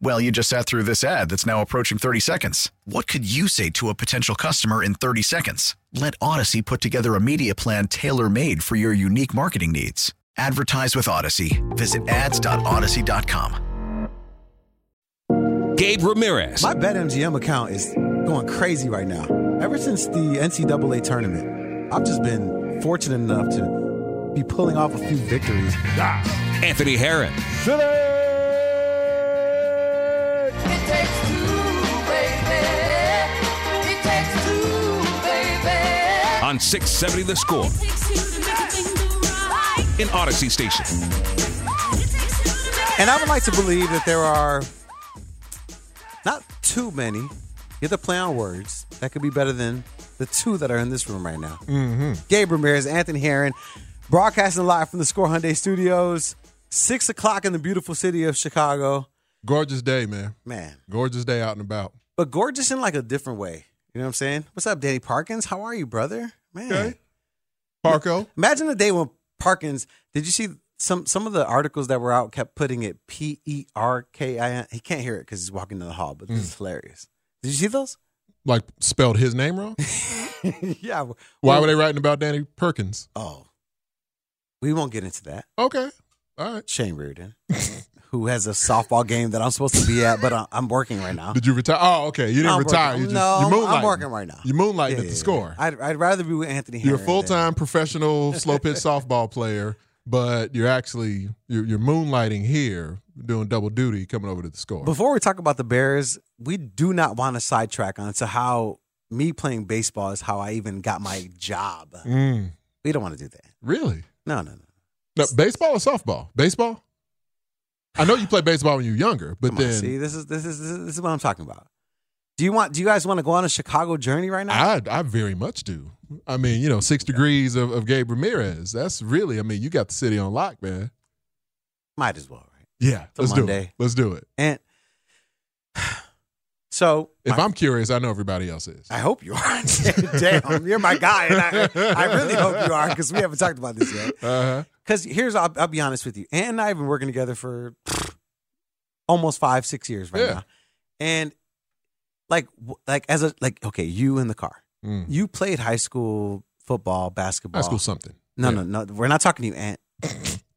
Well, you just sat through this ad that's now approaching 30 seconds. What could you say to a potential customer in 30 seconds? Let Audacy put together a media plan tailor made for your unique marketing needs. Advertise with Audacy. Visit ads.audacy.com. Gabe Ramirez. My BetMGM account is going crazy right now. Ever since the NCAA tournament, I've just been fortunate enough to be pulling off a few victories. Anthony Herron. On 670 The Score. In Audacy Station. And I would like to believe that there are not too many, you have to play on words, that could be better than the two that are in this room right now. Mm-hmm. Gabe Ramirez, Anthony Herron, broadcasting live from the Score Hyundai Studios, 6 o'clock in the beautiful city of Chicago. Gorgeous day, man. Man. Gorgeous day out and about. But gorgeous in like a different way. You know what I'm saying? What's up, Danny Parkins? How are you, brother? Man. Okay. Parko. Imagine the day when Parkins, did you see some some of the articles that were out kept putting it P E R K I N? He can't hear it because he's walking in the hall, but this is mm. hilarious. Did you see those? Like spelled his name wrong? yeah. Why were they writing about Danny Perkins? Oh. We won't get into that. Okay. All right. Shane Reardon, who has a softball game that I'm supposed to be at, but I- I'm working right now. Did you retire? Oh, okay. You didn't I'm retire. working- You just, no, you I'm- moonlighting. I'm working right now. You moonlighting Yeah, at the yeah, score. I'd, I'd rather be with Anthony You're a full time professional slow pitch softball player, but you're actually you're, you're moonlighting here, doing double duty, coming over to the score. Before we talk about the Bears, we do not want to sidetrack onto how me playing baseball is how I even got my job. Mm, We don't want to do that. really? No, no, no. No, baseball or softball? Baseball. I know you played baseball when you were younger, but Come on, then see, this is this is this is, this is what I'm talking about. Do you want? Do you guys want to go on a Chicago journey right now? I I very much do. I mean, you know, six degrees of, of Gabe Ramirez. That's really, I mean, you got the city on lock, man. Might as well, right? Yeah, a let's do it. Let's do it. And so If my- I'm curious, I know everybody else is. I hope you are. Damn, you're my guy, and I, I really hope you are because we haven't talked about this yet. Uh-huh. Because here's, I'll, I'll be honest with you. Ann and I have been working together for almost five, six years right Yeah. now, and like, like as a like, okay, you in the car, Mm. you played high school football, basketball, High school something. No, Yeah. no, no. We're not talking to you, Aunt.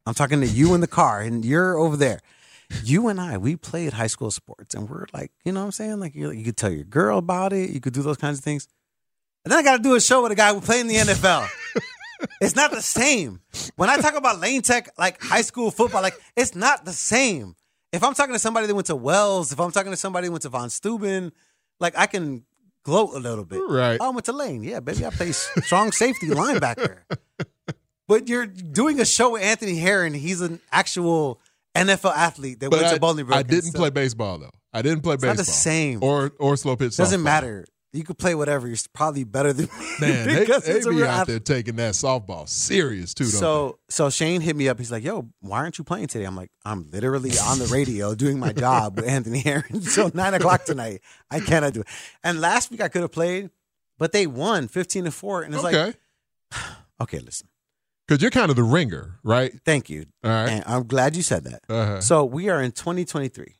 I'm talking to you in the car, and you're over there. You and I, we played high school sports, and we're like, you know what I'm saying? Like, you you could tell your girl about it. You could do those kinds of things. And then I got to do a show with a guy who played in the NFL. it's not the same. When I talk about lane tech, like high school football, like, it's not the same. If I'm talking to somebody that went to Wells, if I'm talking to somebody that went to Von Steuben, like, I can gloat a little bit. Right. Oh, I went to Lane. Yeah, baby, I play strong safety linebacker. But you're doing a show with Anthony Herron. He's an actual NFL athlete that But went I, to Bolingbrook. I didn't play baseball though. I didn't play baseball. not the same. Or or slow pitch. Doesn't softball. matter. You could play whatever. You're probably better than me Man, they, they it's be out there taking that softball serious too. So so Shane hit me up. He's like, "Yo, why aren't you playing today?" I'm like, "I'm literally on the radio doing my job with Anthony Herron until nine o'clock tonight. I cannot do it." And last week I could have played, but they won fifteen to four, and it's Okay, like, okay, listen, because you're kind of the ringer, right? thank you, All right. and I'm glad you said that. Uh-huh. So we are in 2023.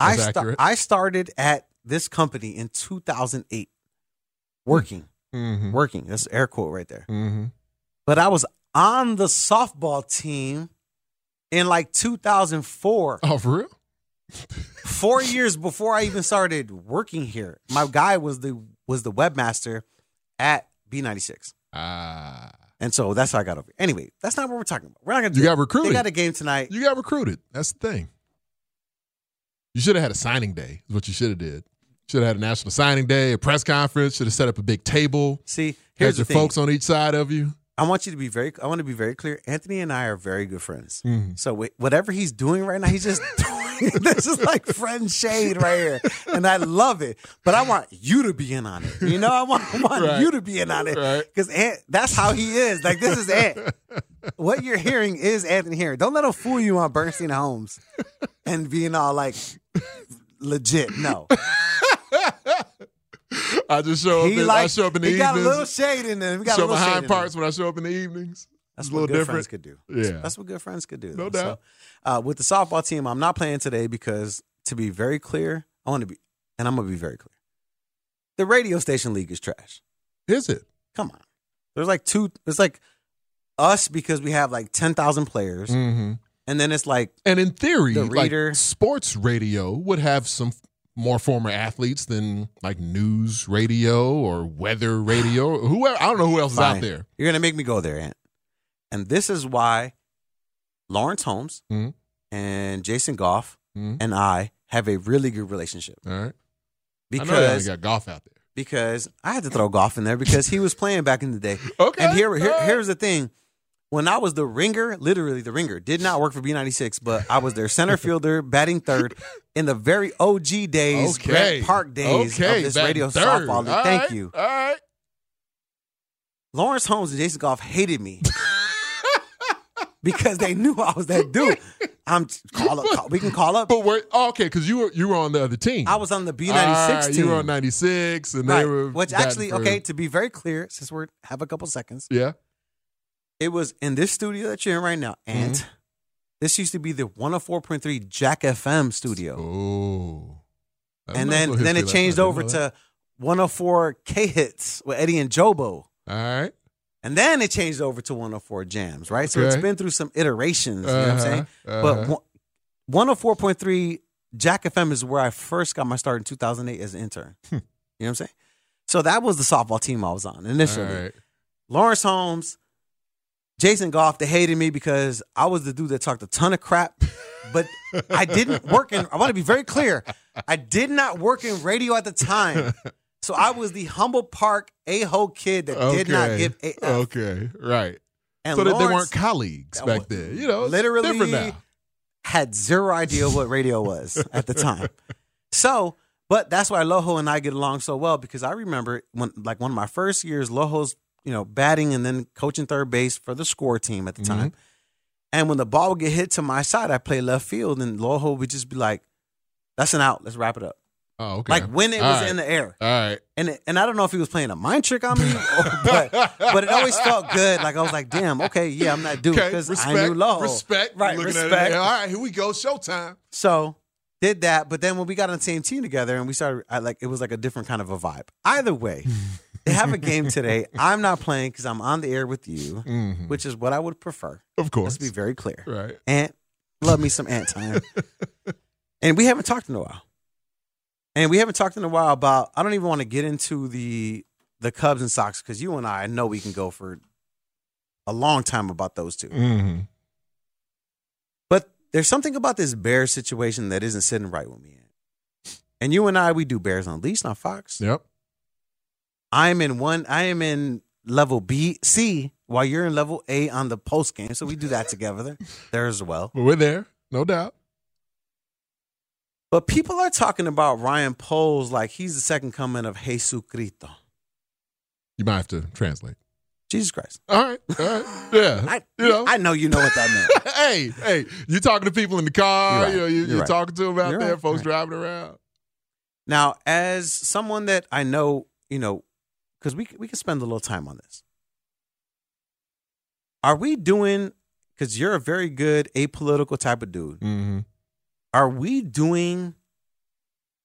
I sta- I started at this company in 2008, working, mm-hmm. working. That's air quote right there. Mm-hmm. But I was on the softball team in like 2004, Oh, for real? four years before I even started working here. My guy was the was the webmaster at B96. Ah. And so that's how I got over. Anyway, that's not what we're talking about. We're not gonna. You do got it. recruited. They got a game tonight. You got recruited. That's the thing. You should have had a signing day. Is what you should have did. Should have had a national signing day, a press conference. Should have set up a big table. See, Had here's your the thing. folks on each side of you. I want you to be very. I want to be very clear. Anthony and I are very good friends. Mhm. So wait, whatever he's doing right now, he's just doing. this is like friend shade right here, and I love it. But I want you to be in on it. You know, I want, I want Right. you to be in on it Right. because that's how he is. Like this is Ant. what you're hearing is Anthony here. Don't let him fool you on Bernstein Holmes and being all like legit. No, I just show up. he In, like I show up in the he got a little shade in there. We got Show a little my shade parts when I show up in the evenings. That's It's a what little good different. friends could do. Yeah. That's what good friends could do. No though. doubt. So, uh, with the softball team, I'm not playing today because, to be very clear, I want to be, and I'm going to be very clear. The radio station league is trash. Is it? Come on. There's like two, it's like us because we have like 10,000 players. Mm-hmm. And then it's like, And in theory, The like sports radio would have some more former athletes than like news radio or weather radio or whoever. I don't know who else is out there. You're going to make me go there, Ant. And this is why Laurence Holmes Mhm. and Jason Goff Mhm. and I have a really good relationship. All right. Because I know they only got golf out there. because I had to throw golf in there because he was playing back in the day. Okay. And here, here here's the thing. When I was the ringer, literally the ringer, did not work for B96, but I was their center fielder, batting third in the very OG days, okay. Grant Park days okay. of this radio third. softball league. All Thank right. you. All right. Laurence Holmes and Jason Goff hated me because they knew I was that dude. I'm call up. Call, we can call up. But wait, oh, okay, because you were you were on the other team. I was on the B96 team. You were on ninety six, and they right. were Which actually, okay, to be very clear, since we're have a couple seconds, Yeah. It was in this studio that you're in right now, and Mm-hmm. this used to be the 104.3 Jack FM studio. Oh. And then then it changed over to 104 K hits with Eddie and Jobo. All right. And then it changed over to 104 jams, right? So it's been through some iterations, you know what I'm Uh-huh, saying? uh-huh. But 104.3 Jack FM is where I first got my start in 2008 as an intern. Hmm. you know what I'm saying? So that was the softball team I was on initially. Right. Laurence Holmes, Jason Goff, they hated me because I was the dude that talked a ton of crap, but I didn't work in, I want to be very clear, I did not work in radio at the time. So I was the Humboldt Park a-hole kid that did not give a Okay. Right. And so that they weren't colleagues back then. You know, literally had zero idea what radio was at the time. So, but that's why Loho and I get along so well because I remember when, like, one of my first years, Loho's, you know, batting and then coaching third base for the score team at the Mm-hmm. time. And when the ball would get hit to my side, I play left field, and Loho would just be like, "That's an out. Let's wrap it up." Oh, okay. Like when it All was right. in the air. All right. And it, and I don't know if he was playing a mind trick on me, or, but but it always felt good. Like I was like, damn, okay, yeah, I'm that dude Okay. because Respect. I knew Loho. Respect. right? Looking Respect. All right. Here we go. Showtime. So did that, but then when we got on the same team together and we started, I like it was like a different kind of a vibe. Either way, they have a game today. I'm not playing because I'm on the air with you, Mhm. which is what I would prefer. Of course. Let's be very clear. Right. Ant, love me some Ant time, and we haven't talked in a while. And we haven't talked in a while about. I don't even want to get into the the Cubs and Sox because you and I, I know we can go for a long time about those two. Mm-hmm. But there's something about this bear situation that isn't sitting right with me. And you and I, we do Bears on Leash, not Fox. Yep. I'm in one. I am in level B, C, while you're in level A on the post game. So we do that together there there as well. But we're there. No doubt. But people are talking about Ryan Poles like he's the second coming of Jesus Cristo. You might have to translate. Jesus Christ. All right. All right. Yeah. I, you know. I know you know what that meant. hey, hey, you talking to people in the car, You're right. you know, you, You're you're, right. talking to them out You're there, right. folks driving around. Now, as someone that I know, you know, because we we can spend a little time on this. Are we doing? Because you're a very good apolitical type of dude. Mm-hmm. Are we doing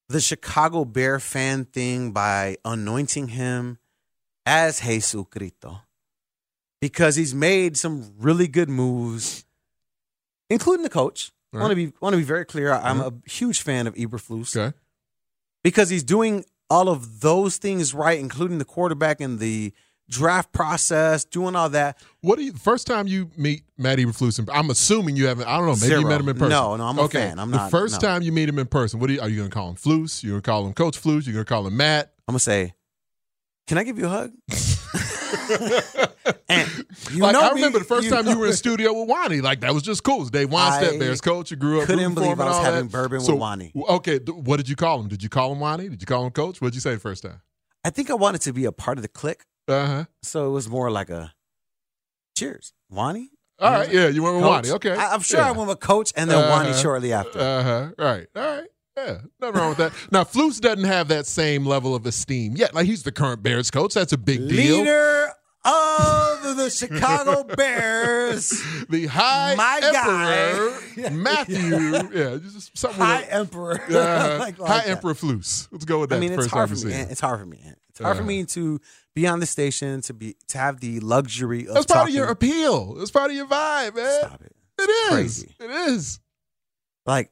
the Chicago Bear fan thing by anointing him as Jesus Cristo? Because he's made some really good moves, including the coach. I want to be want to be very clear. I'm a huge fan of Eberflus Okay. because he's doing all of those things right, including the quarterback and the draft process, doing all that. What do you? First time you meet Matt Eberflus, I'm assuming you haven't. I don't know. Maybe you met him in person. No, no, I'm a okay. fan. I'm the not- first no. time you meet him in person, what are you? Are you going to call him Flus? You're going to call him Coach Flus? You're going to call him Matt? I'm gonna say, "Can I give you a hug?" and you like know I me, remember the first time you were in studio with Wani. Like that was just cool. It was Dave Wannstedt, I Bears coach. You grew up. couldn't believe I was having that. bourbon with Wani. Okay, th- what did you call him? Did you call him Wani? Did you call him Coach? What did you say the first time? I think I wanted to be a part of the clique, Uh huh. so it was more like a cheers, Wani. All right, yeah, you went with Wani. Okay, I, am sure I went with Coach and then Wani Uh-huh. shortly after. Uh huh. Right. All right. Yeah. Nothing wrong with that. Now, Flus doesn't have that same level of esteem yet. Like he's the current Bears coach. That's a big deal. Leader of the Chicago Bears, The High My Emperor guy. Matthew. yeah, just something. High with Emperor. uh, Like- like High that. Emperor Flus. Let's go with that. I mean, it's hard for me. It's hard for me. It's hard for Uh-huh. me to be on the station to be to have the luxury of That's part of your appeal. It's part of your vibe, man. Stop it. It is. crazy. It is. Like,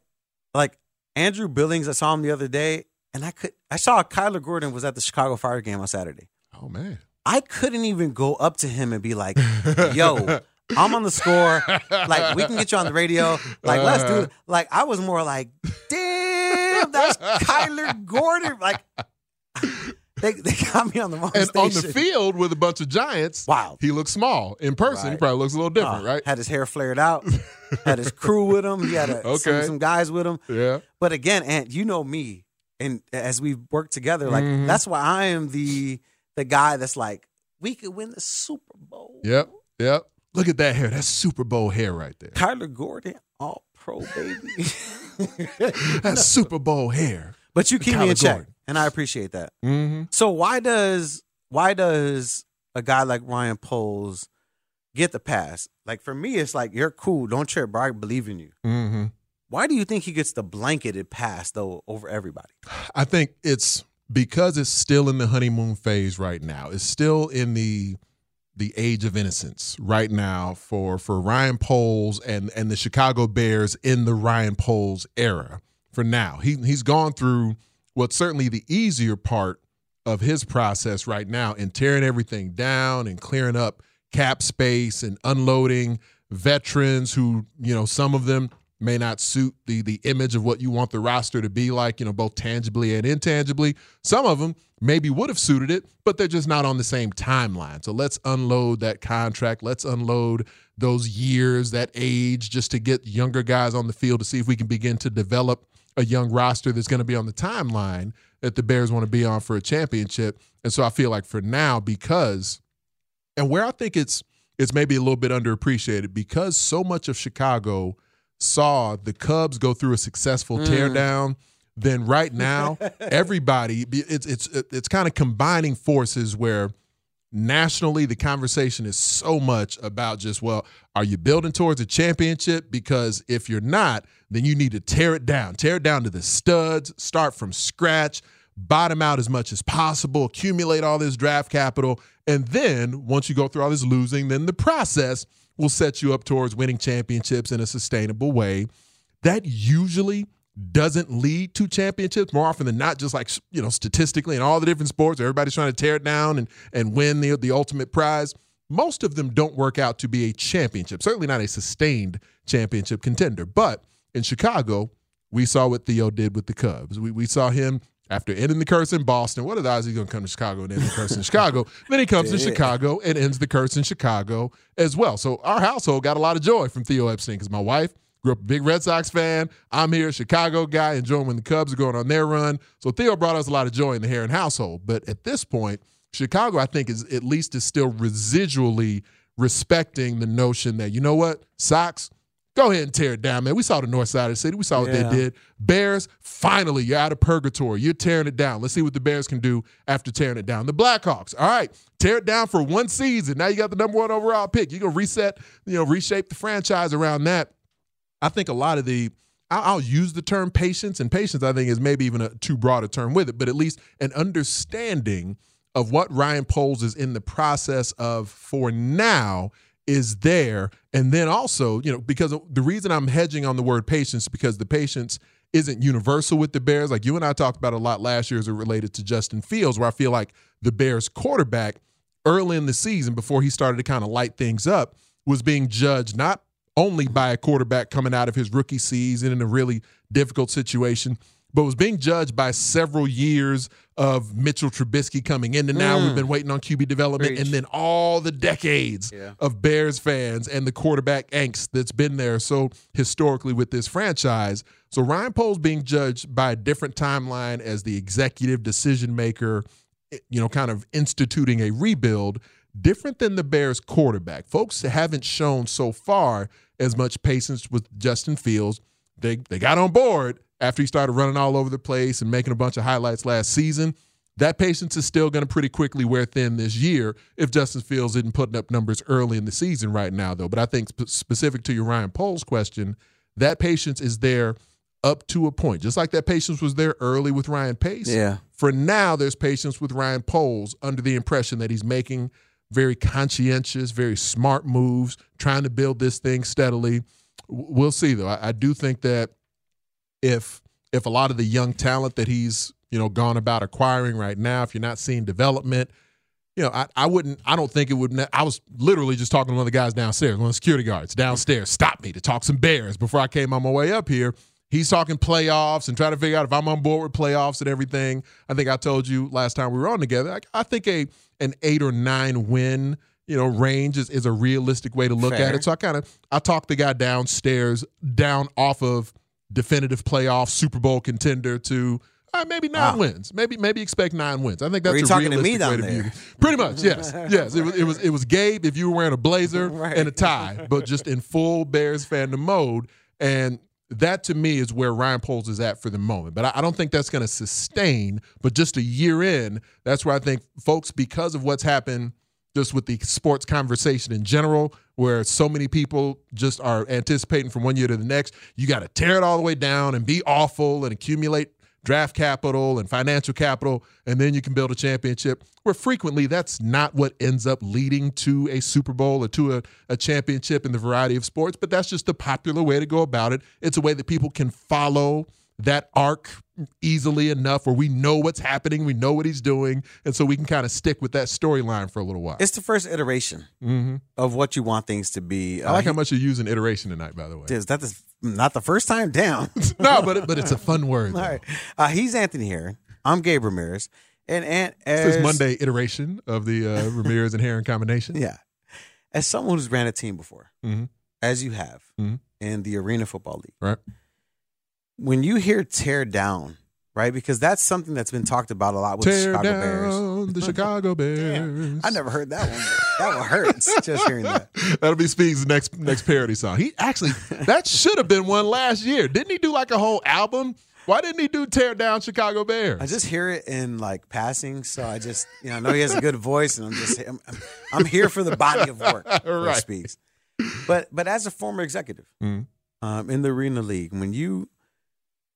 like Andrew Billings. I saw him the other day, and I could. I saw Kyler Gordon was at the Chicago Fire game on Saturday. Oh man. I couldn't even go up to him and be like, "Yo, I'm on the score. Like, we can get you on the radio. Like, let's do uh-huh. it." Like, I was more like, "Damn, that's Kyler Gordon." Like, they they got me on the wrong And on the field with a bunch of giants, Wow. he looks small. In person, he probably looks a little different, Oh, right? Had his hair flared out. had his crew with him. He had a, some, Okay. some guys with him. Yeah. But again, Ant, you know me, and as we've worked together, like Mhm. that's why I am the the guy that's like, we could win the Super Bowl. Yep. Yep. Look at that hair. That's Super Bowl hair right there. Kyler Gordon, all pro baby. That's Super Bowl hair. but you keep me in Kyler check, Gordon. And I appreciate that. Mm-hmm. So why does why does a guy like Ryan Poles get the pass? Like for me, it's like you're cool. Don't trip, bro. I believe in you. Mm-hmm. Why do you think he gets the blanketed pass though over everybody? I think it's because it's still in the honeymoon phase right now. It's still in the the age of innocence right now for for Ryan Poles and and the Chicago Bears in the Ryan Poles era. For now, he he's gone through what's certainly the easier part of his process right now in tearing everything down and clearing up cap space and unloading veterans who you know some of them may not suit the the image of what you want the roster to be like, you know, both tangibly and intangibly. Some of them maybe would have suited it, but they're just not on the same timeline. So let's unload that contract. Let's unload those years, that age, just to get younger guys on the field to see if we can begin to develop a young roster that's going to be on the timeline that the Bears want to be on for a championship. And so I feel like for now, because and where I think it's it's maybe a little bit underappreciated because so much of Chicago saw the Cubs go through a successful mm. teardown. Then right now, everybody it's it's it's kind of combining forces where nationally the conversation is so much about just well are you building towards a championship because if you're not then you need to tear it down. Tear it down to the studs. Start from scratch. Bottom out as much as possible. Accumulate all this draft capital. And then once you go through all this losing then the process will set you up towards winning championships in a sustainable way. That usually doesn't lead to championships more often than not just like you know statistically in all the different sports everybody's trying to tear it down and and win the the ultimate prize. Most of them don't work out to be a championship certainly not a sustained championship contender. But in Chicago we saw what Theo did with the Cubs we we saw him after ending the curse in Boston what are the odds he's going to come to Chicago and end the curse in Chicago then he comes to Chicago and ends the curse in Chicago as well so our household got a lot of joy from Theo Epstein because my wife Grew up a big Red Sox fan. I'm here, Chicago guy, enjoying when the Cubs are going on their run. So Theo brought us a lot of joy in the Herron household. But at this point, Chicago, I think, is at least is still residually respecting the notion that, you know what, Sox, go ahead and tear it down, man. We saw the north side of the city. We saw what Yeah. they did. Bears, finally, you're out of purgatory. You're tearing it down. Let's see what the Bears can do after tearing it down. The Blackhawks, all right, tear it down for one season. Now you got the number one overall pick. You're going to reset, you know, reshape the franchise around that. I think a lot of the I'll, I'll use the term patience, and patience I think is maybe even a too broad a term with it, but at least an understanding of what Ryan Poles is in the process of for now is there, and then also you know because the reason I'm hedging on the word patience because the patience isn't universal with the Bears. Like you and I talked about a lot last year as it related to Justin Fields, where I feel like the Bears quarterback early in the season before he started to kind of light things up was being judged not only by a quarterback coming out of his rookie season in a really difficult situation, but was being judged by several years of Mitchell Trubisky coming in. And now we've mm. been waiting on QB development, and then all the decades Yeah. of Bears fans and the quarterback angst that's been there so historically with this franchise. So Ryan Poles being judged by a different timeline as the executive decision maker, eh, you know, kind of instituting a rebuild, different than the Bears quarterback. Folks haven't shown so far as much patience with Justin Fields. They they got on board after he started running all over the place and making a bunch of highlights last season. That patience is still going to pretty quickly wear thin this year if Justin Fields isn't putting up numbers early in the season right now, though. But I think sp- specific to your Ryan Poles question, that patience is there up to a point. Just like that patience was there early with Ryan Pace. Yeah. For now, there's patience with Ryan Poles under the impression that he's making very conscientious, very smart moves, trying to build this thing steadily. We'll see, though. I, I do think that if if a lot of the young talent that he's you know gone about acquiring right now, if you're not seeing development, you know, I, I wouldn't. I don't think it would. Ne- I was literally just talking to one of the guys downstairs, one of the security guards downstairs, stopped me to talk some Bears before I came on my way up here. He's talking playoffs and trying to figure out if I'm on board with playoffs and everything. I think I told you last time we were on together. I, I think a an eight or nine win, you know, range is, is a realistic way to look Fair. at it. So I kind of I talked the guy downstairs down off of definitive playoff Super Bowl contender to uh, maybe nine Wow. wins. Maybe maybe expect nine wins. I think that's a talking to me realistic down way to view it. Pretty much, yes, yes. It was it was it was Gabe if you were wearing a blazer Right. and a tie, but just in full Bears fandom mode. And that to me is where Ryan Poles is at for the moment. But I, I don't think that's going to sustain. But just a year in, that's where I think folks, because of what's happened just with the sports conversation in general, where so many people just are anticipating from one year to the next, you got to tear it all the way down and be awful and accumulate draft capital and financial capital, and then you can build a championship. Where frequently that's not what ends up leading to a Super Bowl or to a, a championship in the variety of sports, but that's just the popular way to go about it. It's a way that people can follow that arc easily enough where we know what's happening, we know what he's doing, and so we can kind of stick with that storyline for a little while. It's the first iteration Mhm. of what you want things to be. I like Uh, how much you're using iteration tonight, by the way. Is that the, not the first time down? no, but it, but it's a fun word. All though. right. Uh, he's Anthony Herron. I'm Gabe Ramirez. And, and as, This Monday iteration of the uh, Ramirez and Herron combination. Yeah. As someone who's ran a team before, Mhm. as you have Mhm. in the Arena Football League, Right. When you hear tear down, right? Because that's something that's been talked about a lot with Tear Chicago down Bears. the Chicago Bears. I never heard that one. That one hurts just hearing that. That'll be Speaks' next next parody song. He actually that should have been one last year. Didn't he do like a whole album? Why didn't he do Tear Down Chicago Bears? I just hear it in like passing, so I just you know I know he has a good voice, and I'm just I'm, I'm- here for the body of work Right. speaks. But but as a former executive Mhm. um, in the Arena League, when you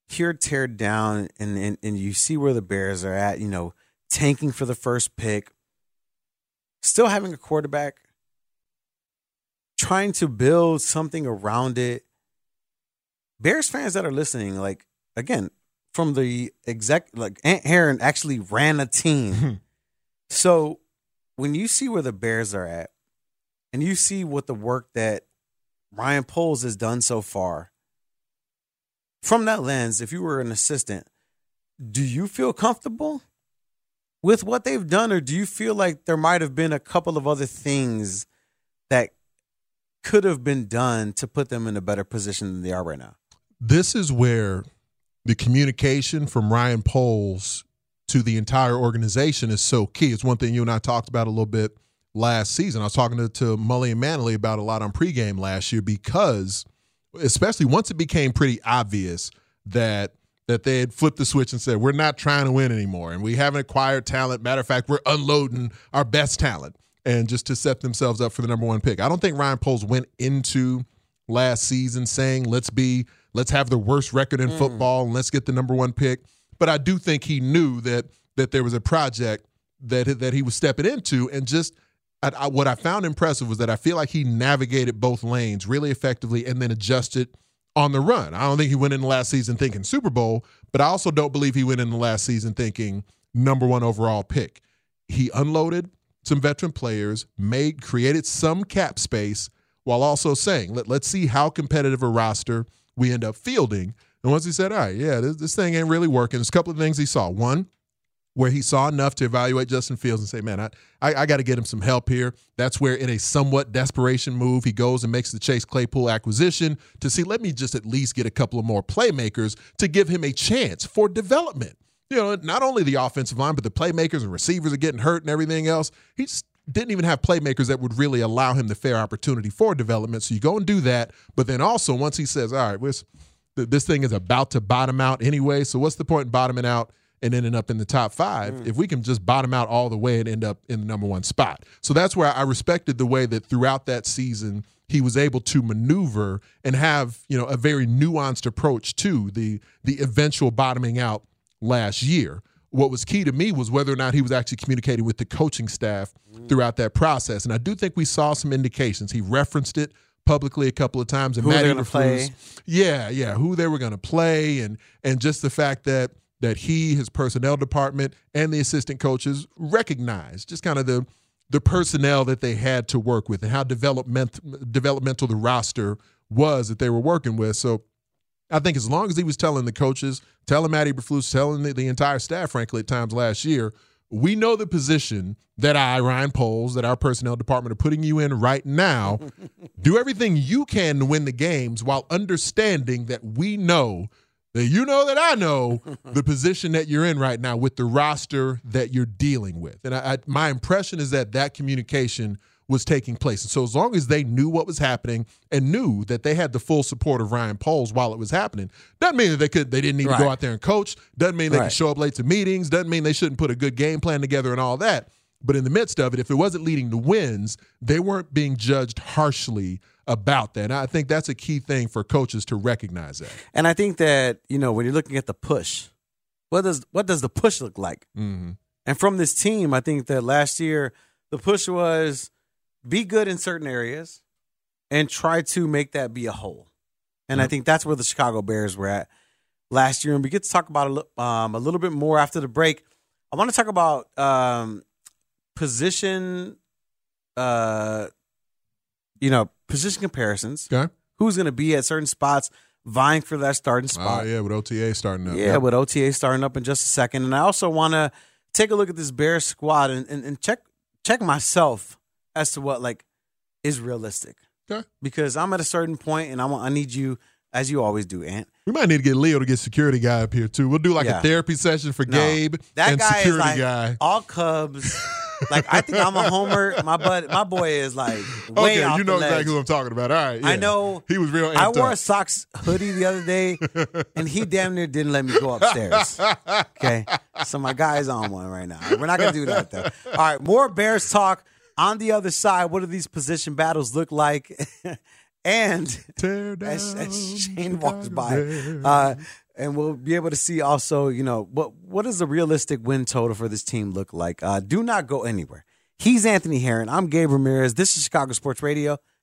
hear tear down and, and and you see where the Bears are at, you know, tanking for the first pick, still having a quarterback, trying to build something around it. Bears fans that are listening, like again, from the exec, like Ant Herron actually ran a team. so when you see where the Bears are at, and you see what the work that Ryan Poles has done so far, from that lens, if you were an assistant, do you feel comfortable with what they've done, or do you feel like there might have been a couple of other things that could have been done to put them in a better position than they are right now? this is where the communication from Ryan Poles to the entire organization is so key. It's one thing you and I talked about a little bit last season. I was talking to, to Mully and Manley about a lot on pregame last year because, especially once it became pretty obvious that that they had flipped the switch and said we're not trying to win anymore and we haven't acquired talent. Matter of fact, we're unloading our best talent and just to set themselves up for the number one pick. I don't think Ryan Poles went into last season saying let's be let's have the worst record in mm. football and let's get the number one pick. But I do think he knew that that there was a project that that he was stepping into, and just I, I, what I found impressive was that I feel like he navigated both lanes really effectively and then adjusted on the run. I don't think he went in the last season thinking Super Bowl, but I also don't believe he went in the last season thinking number one overall pick. He unloaded some veteran players, made created some cap space while also saying, Let, let's see how competitive a roster we end up fielding. And once he said, all right, yeah, this, this thing ain't really working, there's a couple of things he saw. One, where he saw enough to evaluate Justin Fields and say, man, I, I, I got to get him some help here. That's where, in a somewhat desperation move, he goes and makes the Chase Claypool acquisition to see, let me just at least get a couple of more playmakers to give him a chance for development. You know, not only the offensive line, but the playmakers and receivers are getting hurt and everything else. He just didn't even have playmakers that would really allow him the fair opportunity for development. So you go and do that. But then also, once he says, all right, this thing is about to bottom out anyway, so what's the point in bottoming out? And ending up in the top five mm. if we can just bottom out all the way and end up in the number one spot. So that's where I respected the way that throughout that season he was able to maneuver and have you know a very nuanced approach to the the eventual bottoming out last year. What was key to me was whether or not he was actually communicating with the coaching staff mm. throughout that process, and I do think we saw some indications. He referenced it publicly a couple of times, and who Matt Eberflus, yeah, yeah, who they were going to play, and and just the fact that that he, his personnel department, and the assistant coaches recognized just kind of the the personnel that they had to work with and how development developmental the roster was that they were working with. So I think as long as he was telling the coaches, telling Matty Eberflus, telling the, the, entire staff, frankly, at times last year, we know the position that I, Ryan Poles, that our personnel department are putting you in right now. Do everything you can to win the games while understanding that we know that you know that I know the position that you're in right now with the roster that you're dealing with. And I, I, my impression is that that communication was taking place. And so as long as they knew what was happening and knew that they had the full support of Ryan Poles while it was happening, doesn't mean that they could they didn't need right. to go out there and coach. Doesn't mean they right. could show up late to meetings. Doesn't mean they shouldn't put a good game plan together and all that. But in the midst of it, if it wasn't leading to wins, they weren't being judged harshly about that. And I think that's a key thing for coaches to recognize that. And I think that, you know, when you're looking at the push, what does what does the push look like? Mm-hmm. And from this team, I think that last year the push was be good in certain areas and try to make that be a whole. And mm-hmm. I think that's where the Chicago Bears were at last year. And we get to talk about a, um, a little bit more after the break. I want to talk about um, position, uh, you know, position comparisons. Okay. Who's going to be at certain spots vying for that starting spot? Oh, yeah, with OTA starting up. Yeah, yep. with OTA starting up in just a second. And I also want to take a look at this Bears squad and, and, and check check myself as to what like is realistic. Okay. Because I'm at a certain point and I want I need you as you always do, Ant. We might need to get Leo to get security guy up here too. We'll do like yeah. a therapy session for no, Gabe that and guy security is like guy. All Cubs like I think I'm a homer. My bud, my boy is like way okay. you know exactly who I'm talking about. All right, yeah. I know. He was real. I wore up. a Sox hoodie the other day, and he damn near didn't let me go upstairs. Okay, so my guy's on one right now. We're not gonna do that though. All right, more Bears talk on the other side. What do these position battles look like? and as, as, Shane walks by, uh, and we'll be able to see also, you know, what what does the realistic win total for this team look like? Uh, do not go anywhere. He's Anthony Herron. I'm Gabe Ramirez. This is Chicago Sports Radio.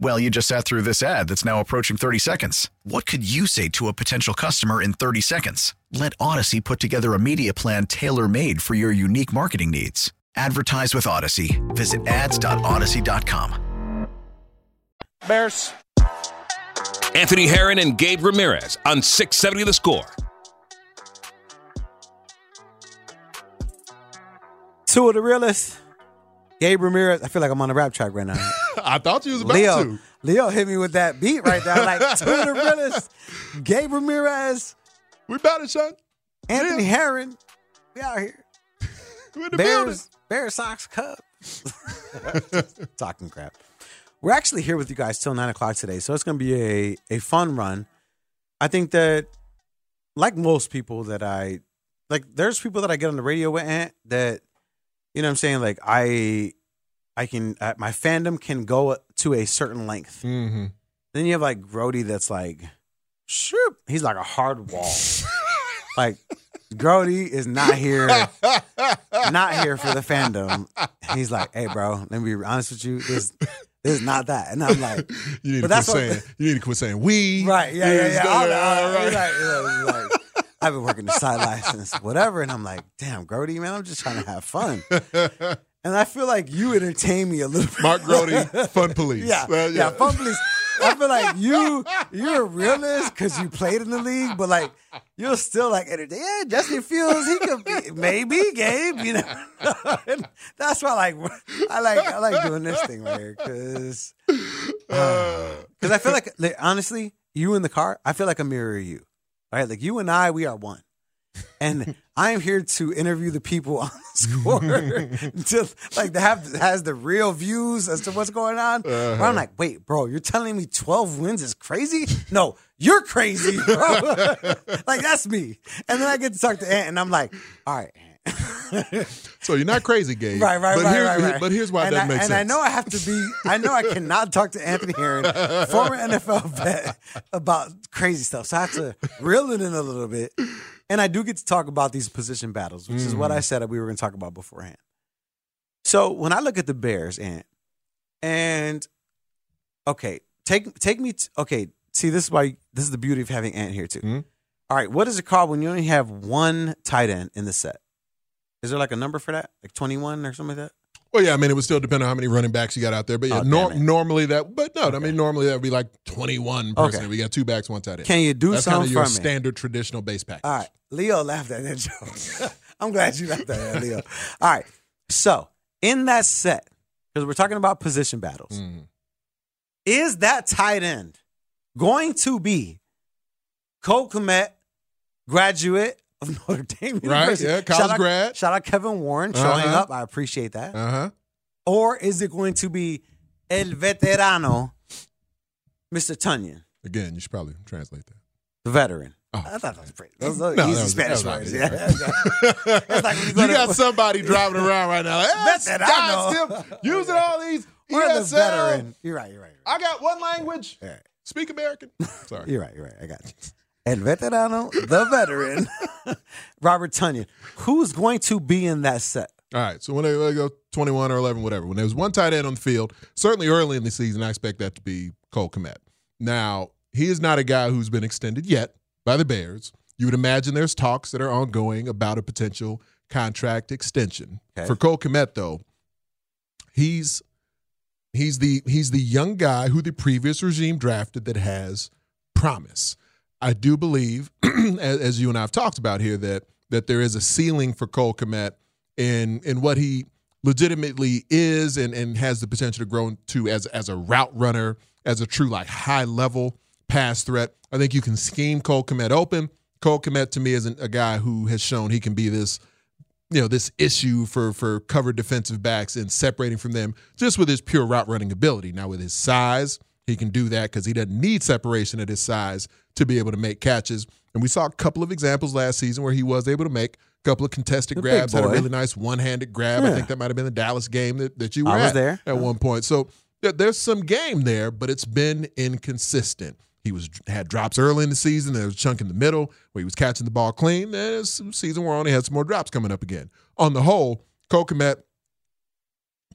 Well, you just sat through this ad that's now approaching 30 seconds. What could you say to a potential customer in 30 seconds? Let Audacy put together a media plan tailor made for your unique marketing needs. Advertise with Audacy. Visit ads.audacy.com. Bears. Anthony Herron and Gabe Ramirez on 670 The Score. Two of the realists. Gabe Ramirez. I feel like I'm on a rap track right now. I thought you was about Leo, to. Leo hit me with that beat right there. Like two of the realest. Gabe Ramirez, We about it, son. Anthony Herron. We out here. We in the building. Bears, Bears, Sox, Cubs. Talking crap. We're actually here with you guys till nine o'clock today, so it's going to be a a fun run. I think that, like most people that I like, there's people that I get on the radio with that, you know, what I'm saying like I, I can uh, my fandom can go to a certain length. Mm-hmm. Then you have like Grote that's like, shoot, he's like a hard wall. like Grote is not here, not here for the fandom. He's like, hey, bro, let me be honest with you. This, this is not that. And I'm like, You need to quit that's what- saying. You need to quit saying we. right, yeah, yeah, yeah. All all. Right. Like, he's like, like, I've been working the side license, whatever. And I'm like, damn, Grote, man, I'm just trying to have fun. And I feel like you entertain me a little bit. Mark Grote, Fun Police. Yeah, Uh, yeah, fun police. I feel like you, you're a realist because you played in the league, but like you're still like, yeah, Justin Fields, he could be, maybe Gabe, you know. That's why, like, I like, I like doing this thing right here because, because I feel like, like, honestly, you in the car, I feel like a mirror of you, right? Like you and I, we are one. And I am here to interview the people on the score to like to have has the real views as to what's going on. Where I'm uh-huh. like, wait, bro, you're telling me 12 wins is crazy? No, you're crazy, bro. like that's me. And then I get to talk to Ant, and I'm like, all right, So you're not crazy, Gabe. Right, right, but right, here's, right, right. But here's why and that I, makes and sense. I know I have to be. I know I cannot talk to Anthony Herron, former NFL vet, about crazy stuff. So I have to reel it in a little bit. And I do get to talk about these position battles, which is what I said we were going to talk about beforehand. So when I look at the Bears, Ant, and okay, take take me. T- okay, see, this is why this is the beauty of having Ant here too. Mhm. All right, what is it called when you only have one tight end in the set? Is there like a number for that, like twenty one or something like that? Well, yeah, I mean, it would still depend on how many running backs you got out there. But yeah, Oh, nor- normally that, but no, I mean, normally that would be like 21 person. Okay. We got two backs, one tight end. Can you do That's kind something of your standard traditional base package. All right. Leo laughed at that joke. I'm glad you laughed at that, Leo. All right. So, in that set, because we're talking about position battles, Mhm. is that tight end going to be Cole Kmet, graduate of Notre Dame Right, yeah, college shout out, grad. Shout out Kevin Warren showing Uh-huh. up. I appreciate that. Uh huh. or is it going to be El Veterano, Mr. Tonyan, Again, you should probably translate that. the veteran? Oh. I thought that was pretty. Those are No, easy was- Spanish words. Yeah. It's like you you go to- got somebody driving around right now. Bet that I know." still using all these. The ESL. veteran. You're right. You're right. You're right. I got one language. Right. Speak American. Sorry. You're right. You're right. I got you. El veterano, the veteran, Robert Tonyan. Who's going to be in that set? All right. So when they, when they go 21 or 11, whatever, when there's one tight end on the field, certainly early in the season, I expect that to be Cole Kmet. Now, he is not a guy who's been extended yet by the Bears. You would imagine there's talks that are ongoing about a potential contract extension. Okay. For Cole Kmet, though, he's he's the he's the young guy who the previous regime drafted that has promise. I do believe, as, as you and I have talked about here, that that there is a ceiling for Cole Kmet in in what he legitimately is and, and has the potential to grow to as as a route runner, as a true like high level pass threat. I think you can scheme Cole Kmet open. Cole Kmet to me isn't a guy who has shown he can be this you know this issue for for covered defensive backs and separating from them just with his pure route running ability. Now with his size, he can do that because he doesn't need separation at his size to be able to make catches. And we saw a couple of examples last season where he was able to make a couple of contested The grabs, had a really nice one-handed grab. I think that might have been the Dallas game that, that you were at there. at one point. So there- there's some game there, but it's been inconsistent. He was had drops early in the season. There was a chunk in the middle where he was catching the ball clean. Some season where only had some more drops coming up again. On the whole, Cole Kmet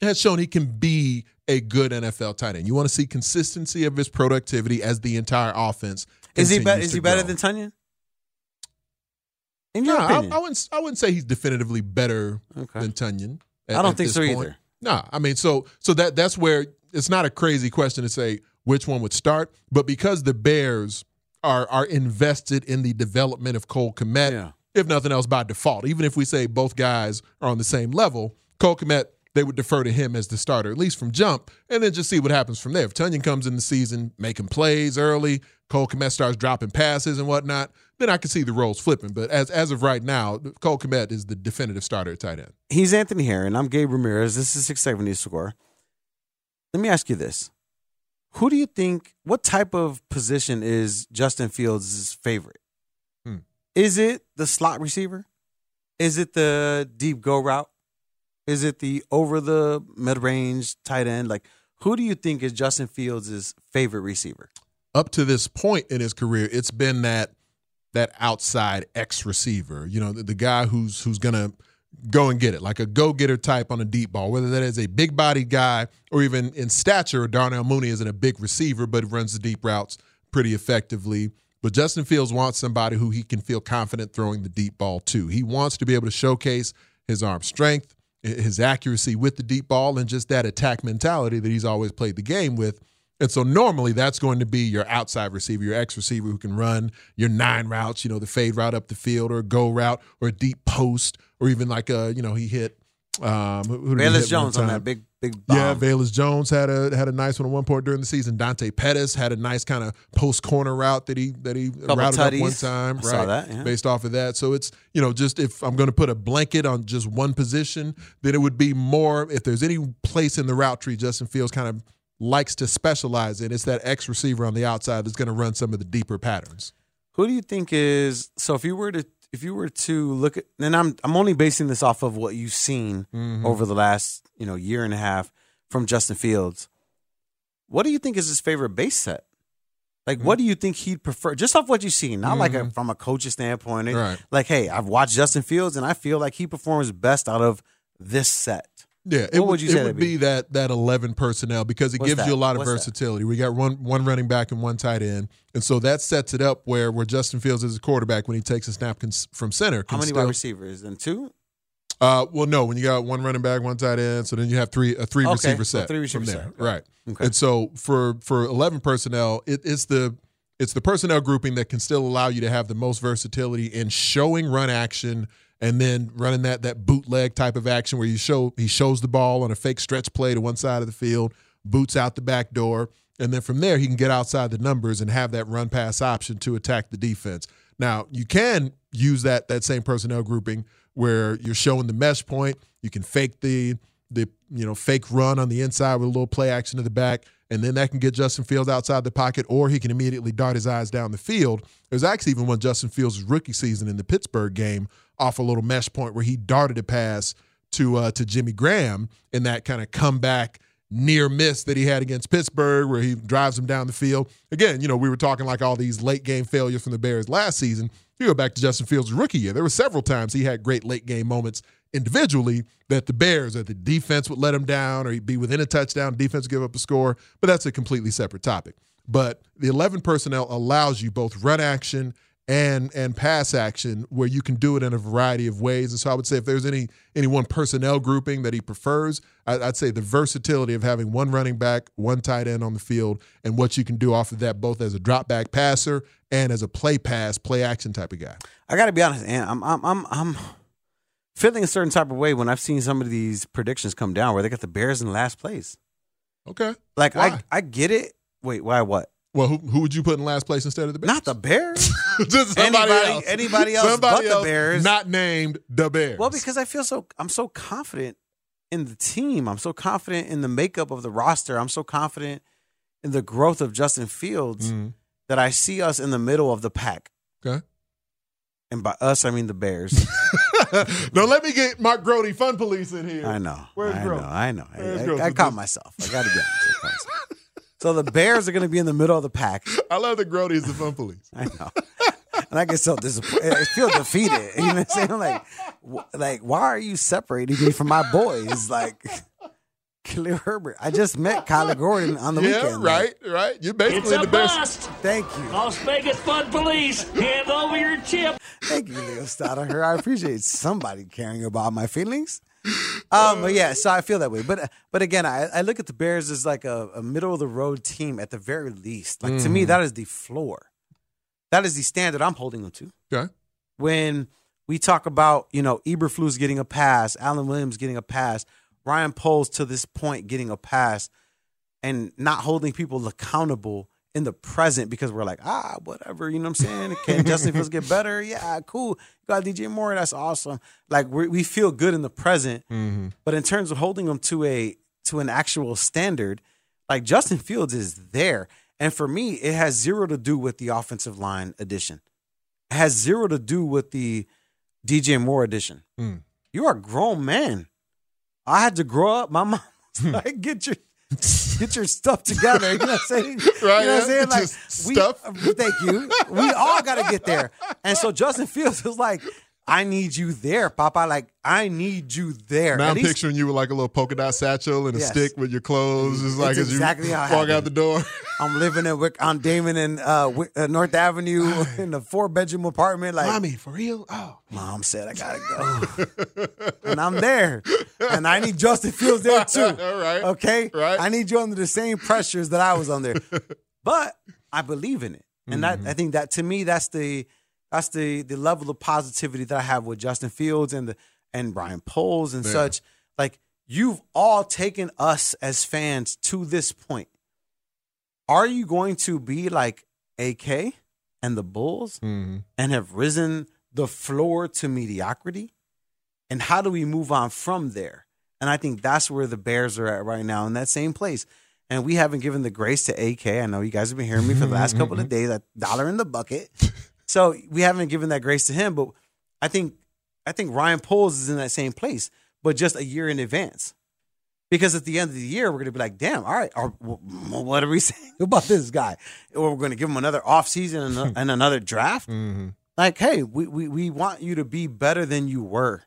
has shown he can be a good NFL tight end. You want to see consistency of his productivity as the entire offense. Is he better? Is he better than Tonyan? In your No, I, opinion, I wouldn't. I wouldn't say he's definitively better Okay. than Tonyan. at- I don't think so point. either. No, I mean, so so that that's where it's not a crazy question to say which one would start, but because the Bears are are invested in the development of Cole Kmet, Yeah. if nothing else by default, even if we say both guys are on the same level, Cole Kmet they would defer to him as the starter, at least from jump, and then just see what happens from there. If Tonyan comes in the season making plays early, Cole Kmet starts dropping passes and whatnot, then I can see the roles flipping. But as as of right now, Cole Kmet is the definitive starter at tight end. He's Anthony Herron. I'm Gabe Ramirez. This is 670 score. Let me ask you this. Who do you think, what type of position is Justin Fields' favorite? Hmm. Is it the slot receiver? Is it the deep go route? Is it the over the mid range tight end? Like, who do you think is Justin Fields' favorite receiver? Up to this point in his career, it's been that that outside X receiver. You know, the, the guy who's who's gonna go and get it, like a go getter type on a deep ball. Whether that is a big body guy or even in stature, Darnell Mooney isn't a big receiver, but runs the deep routes pretty effectively. But Justin Fields wants somebody who he can feel confident throwing the deep ball to. He wants to be able to showcase his arm strength, his accuracy with the deep ball, and just that attack mentality that he's always played the game with. And so normally that's going to be your outside receiver, your X receiver who can run your nine routes, you know, the fade route up the field or go route or a deep post or even like a, you know, he hit um who, who Jones on that big big bomb. Yeah, Velus Jones had a had a nice one at one point during the season. Dante Pettis had a nice kind of post corner route that he that he routed tutties. up one time. I right. that, yeah. Based off of that. So it's, you know, just if I'm gonna put a blanket on just one position, then it would be more if there's any place in the route tree Justin Fields kind of likes to specialize in, it's that X receiver on the outside that's gonna run some of the deeper patterns. Who do you think is so? If you were to if you were to look at, and I'm I'm only basing this off of what you've seen Mm-hmm. over the last you know year and a half from Justin Fields. What do you think is his favorite base set? Like, Mm-hmm. what do you think he'd prefer? Just off what you've seen, not like a, from a coach's standpoint. Right. Like, hey, I've watched Justin Fields, and I feel like he performs best out of this set. Yeah, it What would, would you it would be? be that that eleven personnel because it What's gives that? you a lot of What's that? versatility. We got one one running back and one tight end, and so that sets it up where where Justin Fields is a quarterback when he takes a snap can, from center. How many still- wide receivers? Then two. Uh, well, no, when you got one running back, one tight end, so then you have three a three Okay, receiver so set three receiver from there, set. right? Okay. And so for for eleven personnel, it, it's the it's the personnel grouping that can still allow you to have the most versatility in showing run action and then running that that bootleg type of action where you show he shows the ball on a fake stretch play to one side of the field, boots out the back door, and then from there he can get outside the numbers and have that run pass option to attack the defense. Now you can use that that same personnel grouping where you're showing the mesh point, you can fake the the you know fake run on the inside with a little play action to the back, and then that can get Justin Fields outside the pocket, or he can immediately dart his eyes down the field. There's actually even one Justin Fields' rookie season in the Pittsburgh game off a little mesh point where he darted a pass to uh, to Jimmy Graham in that kind of comeback near miss that he had against Pittsburgh, where he drives him down the field. Again, you know, we were talking like all these late game failures from the Bears last season. You go back to Justin Fields' rookie year. There were several times he had great late game moments individually that the Bears or the defense would let him down or he'd be within a touchdown, defense give up a score, but that's a completely separate topic. But the 11 personnel allows you both run action and and pass action where you can do it in a variety of ways. And so I would say if there's any any one personnel grouping that he prefers, I, I'd say the versatility of having one running back, one tight end on the field, and what you can do off of that both as a drop back passer and as a play pass, play action type of guy. I got to be honest, and I'm I'm I'm I'm feeling a certain type of way when I've seen some of these predictions come down where they got the Bears in last place. Okay. Like Why? I I get it. Wait, why what? Well, who, who would you put in last place instead of the Bears? Not the Bears. Just somebody Anybody- else. anybody else Somebody but the else Bears. Not named the Bears. well, because I feel so I'm so confident in the team. I'm so confident in the makeup of the roster. I'm so confident in the growth of Justin Fields Mhm. that I see us in the middle of the pack. Okay. And by us, I mean the Bears. Don't let me get Mark Grote fun police in here. I know. Where's I Grote? know. I know. I- I? I caught myself. I got to be honest. I caught myself. So the Bears are going to be in the middle of the pack. I love the Grote is the fun police. I know. And I get so disappointed. I feel defeated. You know what I'm saying? Like, wh- like, why are you separating me from my boys? Like, Khalil Herbert. I just met Kyler Gordon on the yeah, weekend. Like, right, right. You're It's basically a the best. bust. thank you. Las Vegas Fun Police, hand over your chip. Thank you, Leo Stoddard. I appreciate somebody caring about my feelings. Um, but yeah, so I feel that way. But but again, I, I look at the Bears as like a, a middle of the road team at the very least. Like to me, that is the floor. That is the standard I'm holding them to. Okay. When we talk about, you know, Eberflus getting a pass, Alan Williams getting a pass, Ryan Poles to this point getting a pass and not holding people accountable in the present because we're like, ah, whatever, you know what I'm saying? Can Justin Fields get better? Yeah, cool. You got DJ Moore, that's awesome. Like we we feel good in the present, but in terms of holding them to a to an actual standard, like Justin Fields is there. And for me, it has zero to do with the offensive line addition. It has zero to do with the DJ Moore addition. Mm. You are a grown man. I had to grow up. My mom was like, get your get your stuff together. You know what I'm saying? Right, You know what. I'm saying? Like Just we, stuff. thank you. We all gotta get there. And so Justin Fields was like, I need you there, Papa. Like, I need you there. Now At I'm least- picturing you with like a little polka dot satchel and a Yes. stick with your clothes. It's It's like as exactly you how it walk out happened. the door. I'm living in Wick, on Damen and uh, Wick- uh, North Avenue in a four bedroom apartment. Like, Mommy, for real? Oh. Mom said I gotta go, and I'm there, and I need Justin Fields there too. All right. Okay, Right. I need you under the same pressures that I was under, but I believe in it, and that I think that to me that's the that's the the level of positivity that I have with Justin Fields and the and Ryan Poles and Yeah. such. Like you've all taken us as fans to this point. Are you going to be like AK and the Bulls? Mhm. and have risen the floor to mediocrity? And how do we move on from there? And I think that's where the Bears are at right now in that same place. And we haven't given the grace to AK. I know you guys have been hearing me for the last couple of days, a dollar in the bucket. So we haven't given that grace to him. But I think I think Ryan Poles is in that same place, but just a year in advance. Because at the end of the year, we're going to be like, damn, all right, or, what are we saying about this guy? Or we're going to give him another offseason and, another draft mm-hmm. like, hey, we, we we want you to be better than you were,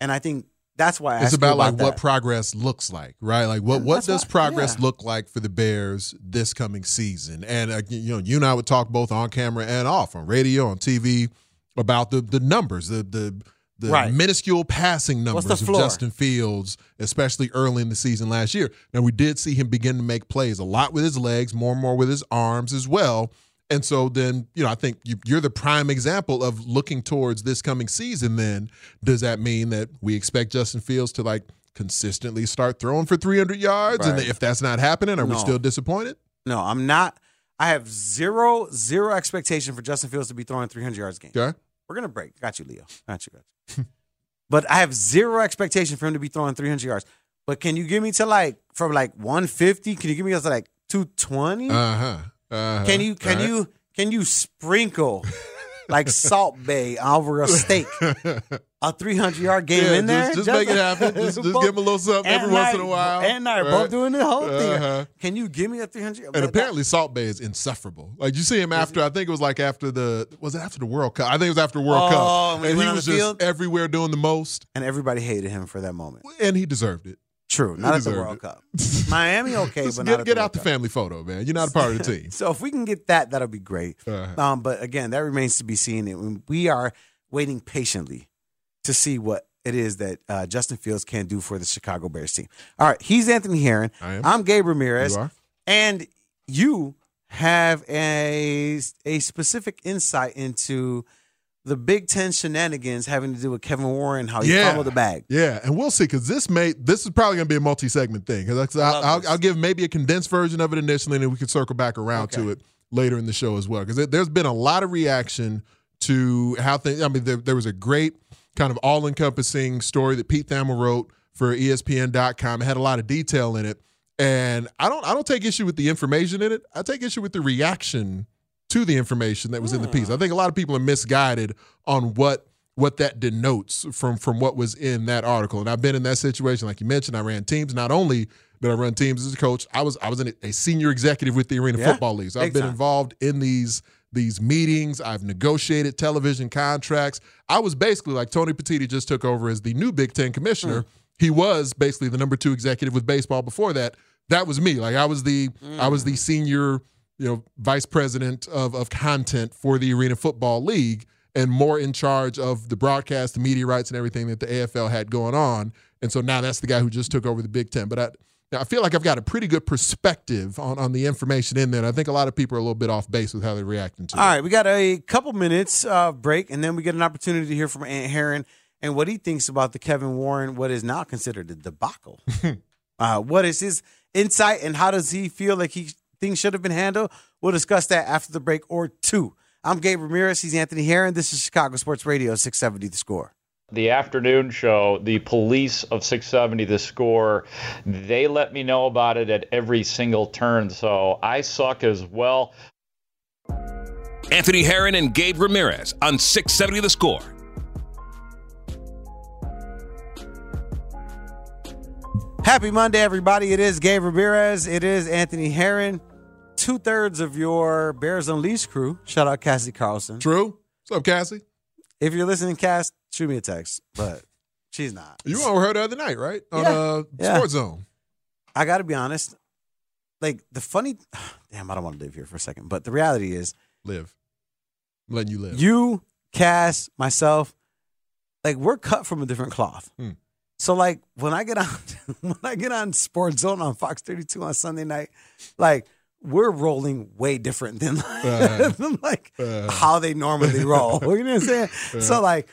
and I think that's why I It's asked you about like that. what progress looks like, right? Like what what That's does why- progress yeah. look like for the Bears this coming season? And uh, you know, you and I would talk both on camera and off on radio, on TV about the the numbers, the the the Right. minuscule passing numbers of? Justin Fields, especially early in the season last year. Now we did see him begin to make plays a lot with his legs, more and more with his arms as well. And so then, you know, I think you, you're the prime example of looking towards this coming season. Then, does that mean that we expect Justin Fields to like consistently start throwing for 300 yards? And if that's not happening, are we still disappointed? No, I'm not. I have zero zero expectation for Justin Fields to be throwing 300 yards a game. Okay. We're gonna break. Got you, Leo. Got you. Got you. but I have zero expectation for him to be throwing 300 yards. But can you give me to like from like 150? Can you give me to like 220? Uh huh. Uh-huh. Can you can Right. you can you sprinkle like Salt Bae over a steak a 300 yard game Yeah, in there? just, just make it happen. Just, just Both- give him a little something every and once I- in a while. And I are right? both doing the whole thing. Uh-huh. Can you give me a 300? And apparently, Salt Bae is insufferable. Like you see him after, I think it was like after the was it after the World Cup? I think it was after the World Oh, Cup, when and he was just field? everywhere doing the most, and everybody hated him for that moment. and he deserved it. True, not at the World it. Cup. Miami, okay, but get get the out World the Cup. family photo, man. You're not a part of the team. So if we can get that, that'll be great. Uh-huh. Um, but again, that remains to be seen. And We are waiting patiently to see what it is that uh, Justin Fields can do for the Chicago Bears team. All right, he's Anthony Herron. I am. I'm Gabe Ramirez. You are? And you have a a specific insight into the Big Ten shenanigans having to do with Kevin Warren, how he Yeah. fumbled the bag. Yeah, and we'll see because this may this is probably going to be a multi-segment thing. Because I'll, I'll. I'll give maybe a condensed version of it initially, and then we can circle back around to it later in the show as well. Because there's been a lot of reaction to how things. I mean, there, there was a great kind of all-encompassing story that Pete Thamel wrote for ESPN.com. It had a lot of detail in it, and I don't I don't take issue with the information in it. I take issue with the reaction to the information that was in the piece. I think a lot of people are misguided on what what that denotes from from what was in that article. And I've been in that situation, like you mentioned. I ran teams. Not only did I run teams as a coach, I was I was in a, senior executive with the Arena Yeah, Football League. So I've been time. involved in these these meetings. I've negotiated television contracts. I was basically like Tony Petitti just took over as the new Big Ten commissioner. Hmm. He was basically the number two executive with baseball before that. That was me. Like I was the I was Hmm. the senior, you know, vice president of of content for the Arena Football League and more in charge of the broadcast, the media rights, and everything that the AFL had going on. And so now that's the guy who just took over the Big Ten. But I, I feel like I've got a pretty good perspective on, on the information in there. And I think a lot of people are a little bit off base with how they're reacting to All it. right, we got a couple minutes uh, break, and then we get an opportunity to hear from Ant Herron and what he thinks about the Kevin Warren, what is now considered a debacle. uh, what is his insight, and how does he feel like he things should have been handled? We'll discuss that after the break or two. I'm Gabe Ramirez. He's Anthony Herron. This is Chicago Sports Radio 670 The Score. The afternoon show, the police of 670 The Score, they let me know about it at every single turn. So I suck as well. Anthony Herron and Gabe Ramirez on 670 The Score. Happy Monday, everybody. It is Gabe Ramirez. It is Anthony Herron. Two thirds of your Bears Unleashed crew. Shout out Cassie Carlson. True. What's up, Cassie? If you're listening, Cass, shoot me a text. But she's not. You were her the other night, right? On Yeah. uh, Yeah. Sports Zone. I got to be honest. Like the funny, damn, I don't want to live here for a second. But the reality is, Live. I'm letting you live. you, Cass, myself, like we're cut from a different cloth. Hmm. So like when I get on when I get on Sports Zone on Fox 32 on Sunday night, like we're rolling way different than like, Uh, than, like uh. how they normally roll. you know what I'm saying? So like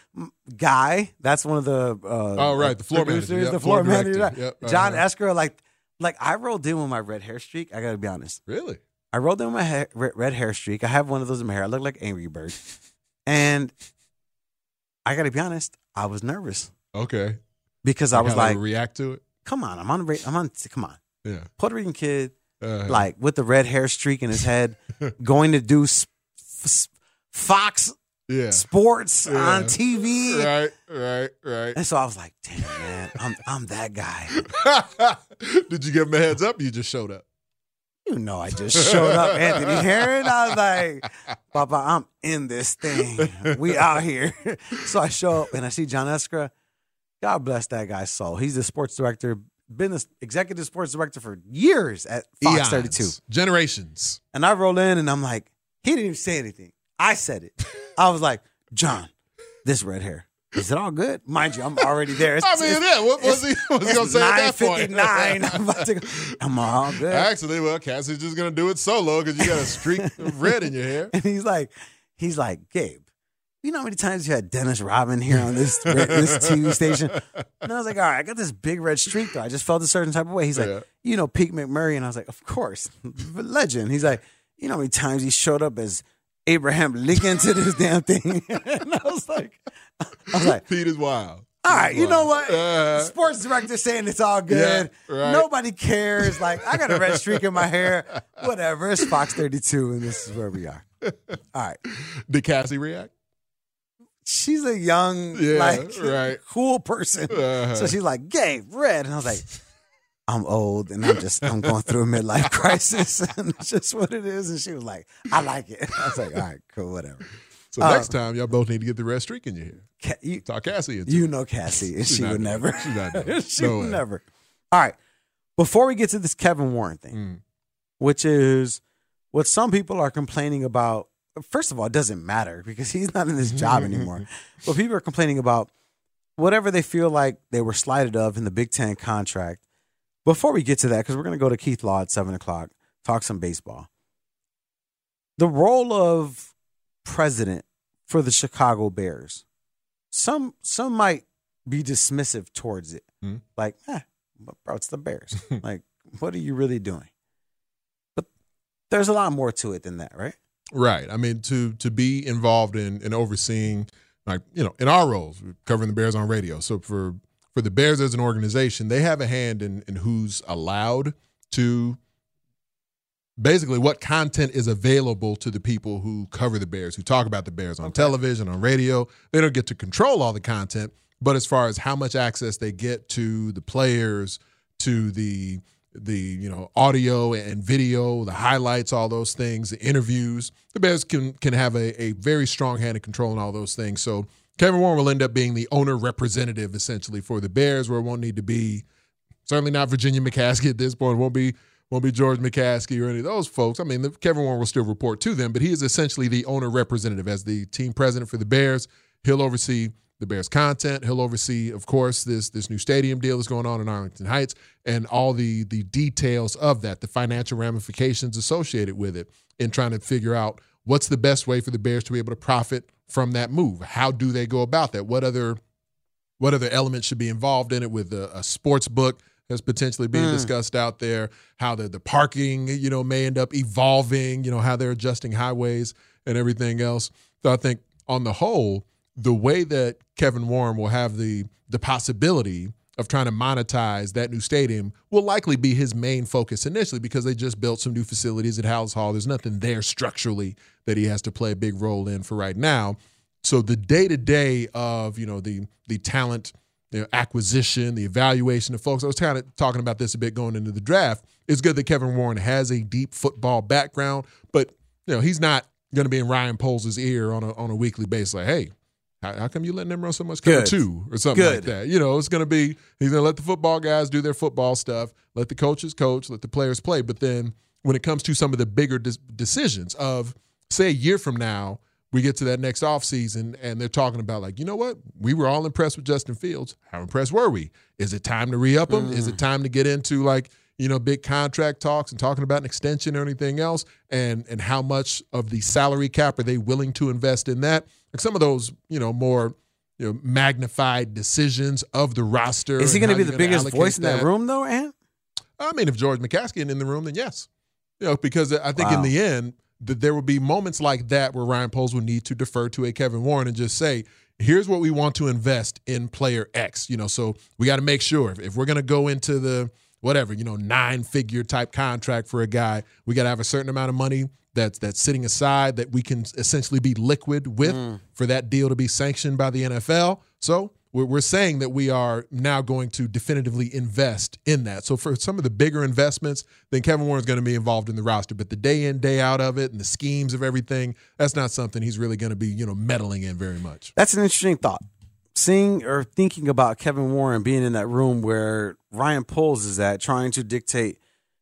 Guy, that's one of the uh, Oh, right, the floor manager. producers, Yep, the floor, floor manager. Yep, John uh-huh. Esker, like like I rolled in with my red hair streak. I got to be honest. really? I rolled in with my hair, red, red hair streak. I have one of those in my hair. I look like Angry Bird. And I got to be honest, I was nervous Okay. Because I was like, react to it. come on, I'm on, I'm on, come on. Yeah. Puerto Rican kid, Uh, like with the red hair streak in his head, going to do s- f- Fox yeah. Sports Yeah. on TV. Right, right, right. And so I was like, damn, man, I'm, I'm that guy. Did you give him a heads up? You just showed up. You know, I just showed up, Anthony Herron. I was like, Papa, I'm in this thing. We out here. so I show up and I see John Eskra. God bless that guy's soul. He's the sports director, been the executive sports director for years at Fox Eons. 32. Generations. And I roll in and I'm like, he didn't even say anything. I said it. I was like, John, this red hair. Is it all good? Mind you, I'm already there. It's, I mean, yeah. What was he, what was he going to say at that point? 9:59. I'm about to go. I'm all good. Actually, well, Cassie's just going to do it solo because you got a streak of red in your hair. And he's like, he's like, Gabe, you know how many times you had Dennis Rodman here on this this TV station? And I was like, all right, I got this big red streak though. I just felt a certain type of way. He's like, Yeah. you know, Pete McMurray, and I was like, of course, legend. He's like, you know how many times he showed up as Abraham Lincoln to this damn thing? and I was like, I was like. Pete is wild. All right, you know what? Uh, Sports director saying it's all good. Yeah, right. Nobody cares. Like I got a red streak in my hair. Whatever. It's Fox 32, and this is where we are. All right. Did Cassie react? She's a young, Yeah, like, right. cool person. Uh-huh. So she's like, gay, red. And I was like, I'm old and I'm just, I'm going through a midlife crisis. and it's just what it is. And she was like, I like it. I was like, all right, cool, whatever. So Uh, next time, y'all both need to get the red streak in your hair. Ca- you, Talk Cassie into you know Cassie, and she would never. it. She's not she No would way. never. All right. Before we get to this Kevin Warren thing, Mm. which is what some people are complaining about. First of all, it doesn't matter because he's not in this job anymore. but people are complaining about whatever they feel like they were slighted of in the Big Ten contract. Before we get to that, because we're going to go to Keith Law at seven o'clock, talk some baseball. The role of president for the Chicago Bears, some some might be dismissive towards it, Hmm. like, eh, but bro, it's the Bears. like, what are you really doing? But there's a lot more to it than that, right? Right. I mean, to to be involved in in overseeing, like you know, in our roles, covering the Bears on radio. So for for the Bears as an organization, they have a hand in in who's allowed to basically what content is available to the people who cover the Bears, who talk about the Bears on television, on radio. They don't get to control all the content, but as far as how much access they get to the players, to the the you know audio and video, the highlights, all those things, the interviews, the Bears can can have a, a very strong hand in controlling all those things. So Kevin Warren will end up being the owner representative essentially for the Bears, where it won't need to be certainly not Virginia McCaskey at this point. Won't be won't be George McCaskey or any of those folks. I mean, the, Kevin Warren will still report to them, but he is essentially the owner representative as the team president for the Bears. He'll oversee the Bears content. He'll oversee, of course, this this new stadium deal that's going on in Arlington Heights and all the the details of that, the financial ramifications associated with it, and trying to figure out what's the best way for the Bears to be able to profit from that move. How do they go about that? What other what other elements should be involved in it with a, a sports book that's potentially being Mm. discussed out there, how the, the parking, you know, may end up evolving, you know, how they're adjusting highways and everything else. So I think on the whole, the way that Kevin Warren will have the the possibility of trying to monetize that new stadium will likely be his main focus initially because they just built some new facilities at Halas Hall. There's nothing there structurally that he has to play a big role in for right now. So the day to day of you know the the talent know, acquisition, the evaluation of folks. I was kind of talking about this a bit going into the draft. It's good that Kevin Warren has a deep football background, but you know he's not going to be in Ryan Poles' ear on a on a weekly basis. Like, hey, how, how come you letting them run so much cover Good. two or something like that? You know, it's going to be he's going to let the football guys do their football stuff, let the coaches coach, let the players play. But then when it comes to some of the bigger de- decisions of say a year from now, we get to that next offseason and they're talking about like, you know what? We were all impressed with Justin Fields. How impressed were we? Is it time to re-up him? Is it mm. time to get into like, you know, big contract talks and talking about an extension or anything else? And and how much of the salary cap are they willing to invest in that? Like some of those, you know, more you know, magnified decisions of the roster. Is he going to be the biggest voice in that room, though, Ant? I mean, if George McCaskey in the room, then yes. You know, because I think in the end, that there will be moments like that where Ryan Poles will need to defer to a Kevin Warren and just say, here's what we want to invest in player X. You know, so we got to make sure if, if we're going to go into the whatever, you know, nine figure type contract for a guy, we got to have a certain amount of money that's that's sitting aside that we can essentially be liquid with mm. for that deal to be sanctioned by the NFL. So we're, we're saying that we are now going to definitively invest in that. So for some of the bigger investments, then Kevin Warren's going to be involved in the roster. But the day in, day out of it and the schemes of everything, that's not something he's really going to be, you know, meddling in very much. That's an interesting thought. Seeing or thinking about Kevin Warren being in that room where Ryan Poles is at, trying to dictate,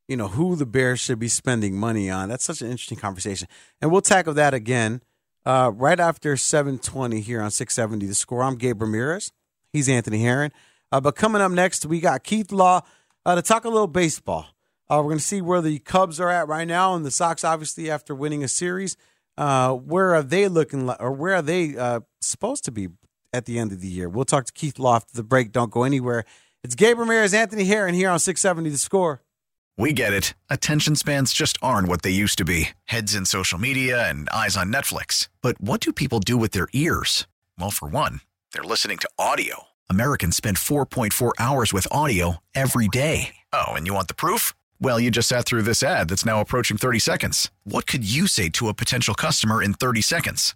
you know, who the Bears should be spending money on. That's such an interesting conversation. And we'll tackle that again uh, right after 720 here on 670 The Score. I'm Gabe Ramirez. He's Anthony Herron. Uh, but coming up next, we got Keith Law uh, to talk a little baseball. Uh, we're going to see where the Cubs are at right now, and the Sox, obviously, after winning a series. Uh, where are they looking like, or where are they uh, supposed to be at the end of the year? We'll talk to Keith Loft. the break. Don't go anywhere. It's Gabe Ramirez, Anthony Herron here on 670 The Score. We get it. Attention spans just aren't what they used to be heads in social media and eyes on Netflix. But what do people do with their ears? Well, for one, they're listening to audio. Americans spend 4.4 hours with audio every day. Oh, and you want the proof? Well, you just sat through this ad that's now approaching 30 seconds. What could you say to a potential customer in 30 seconds?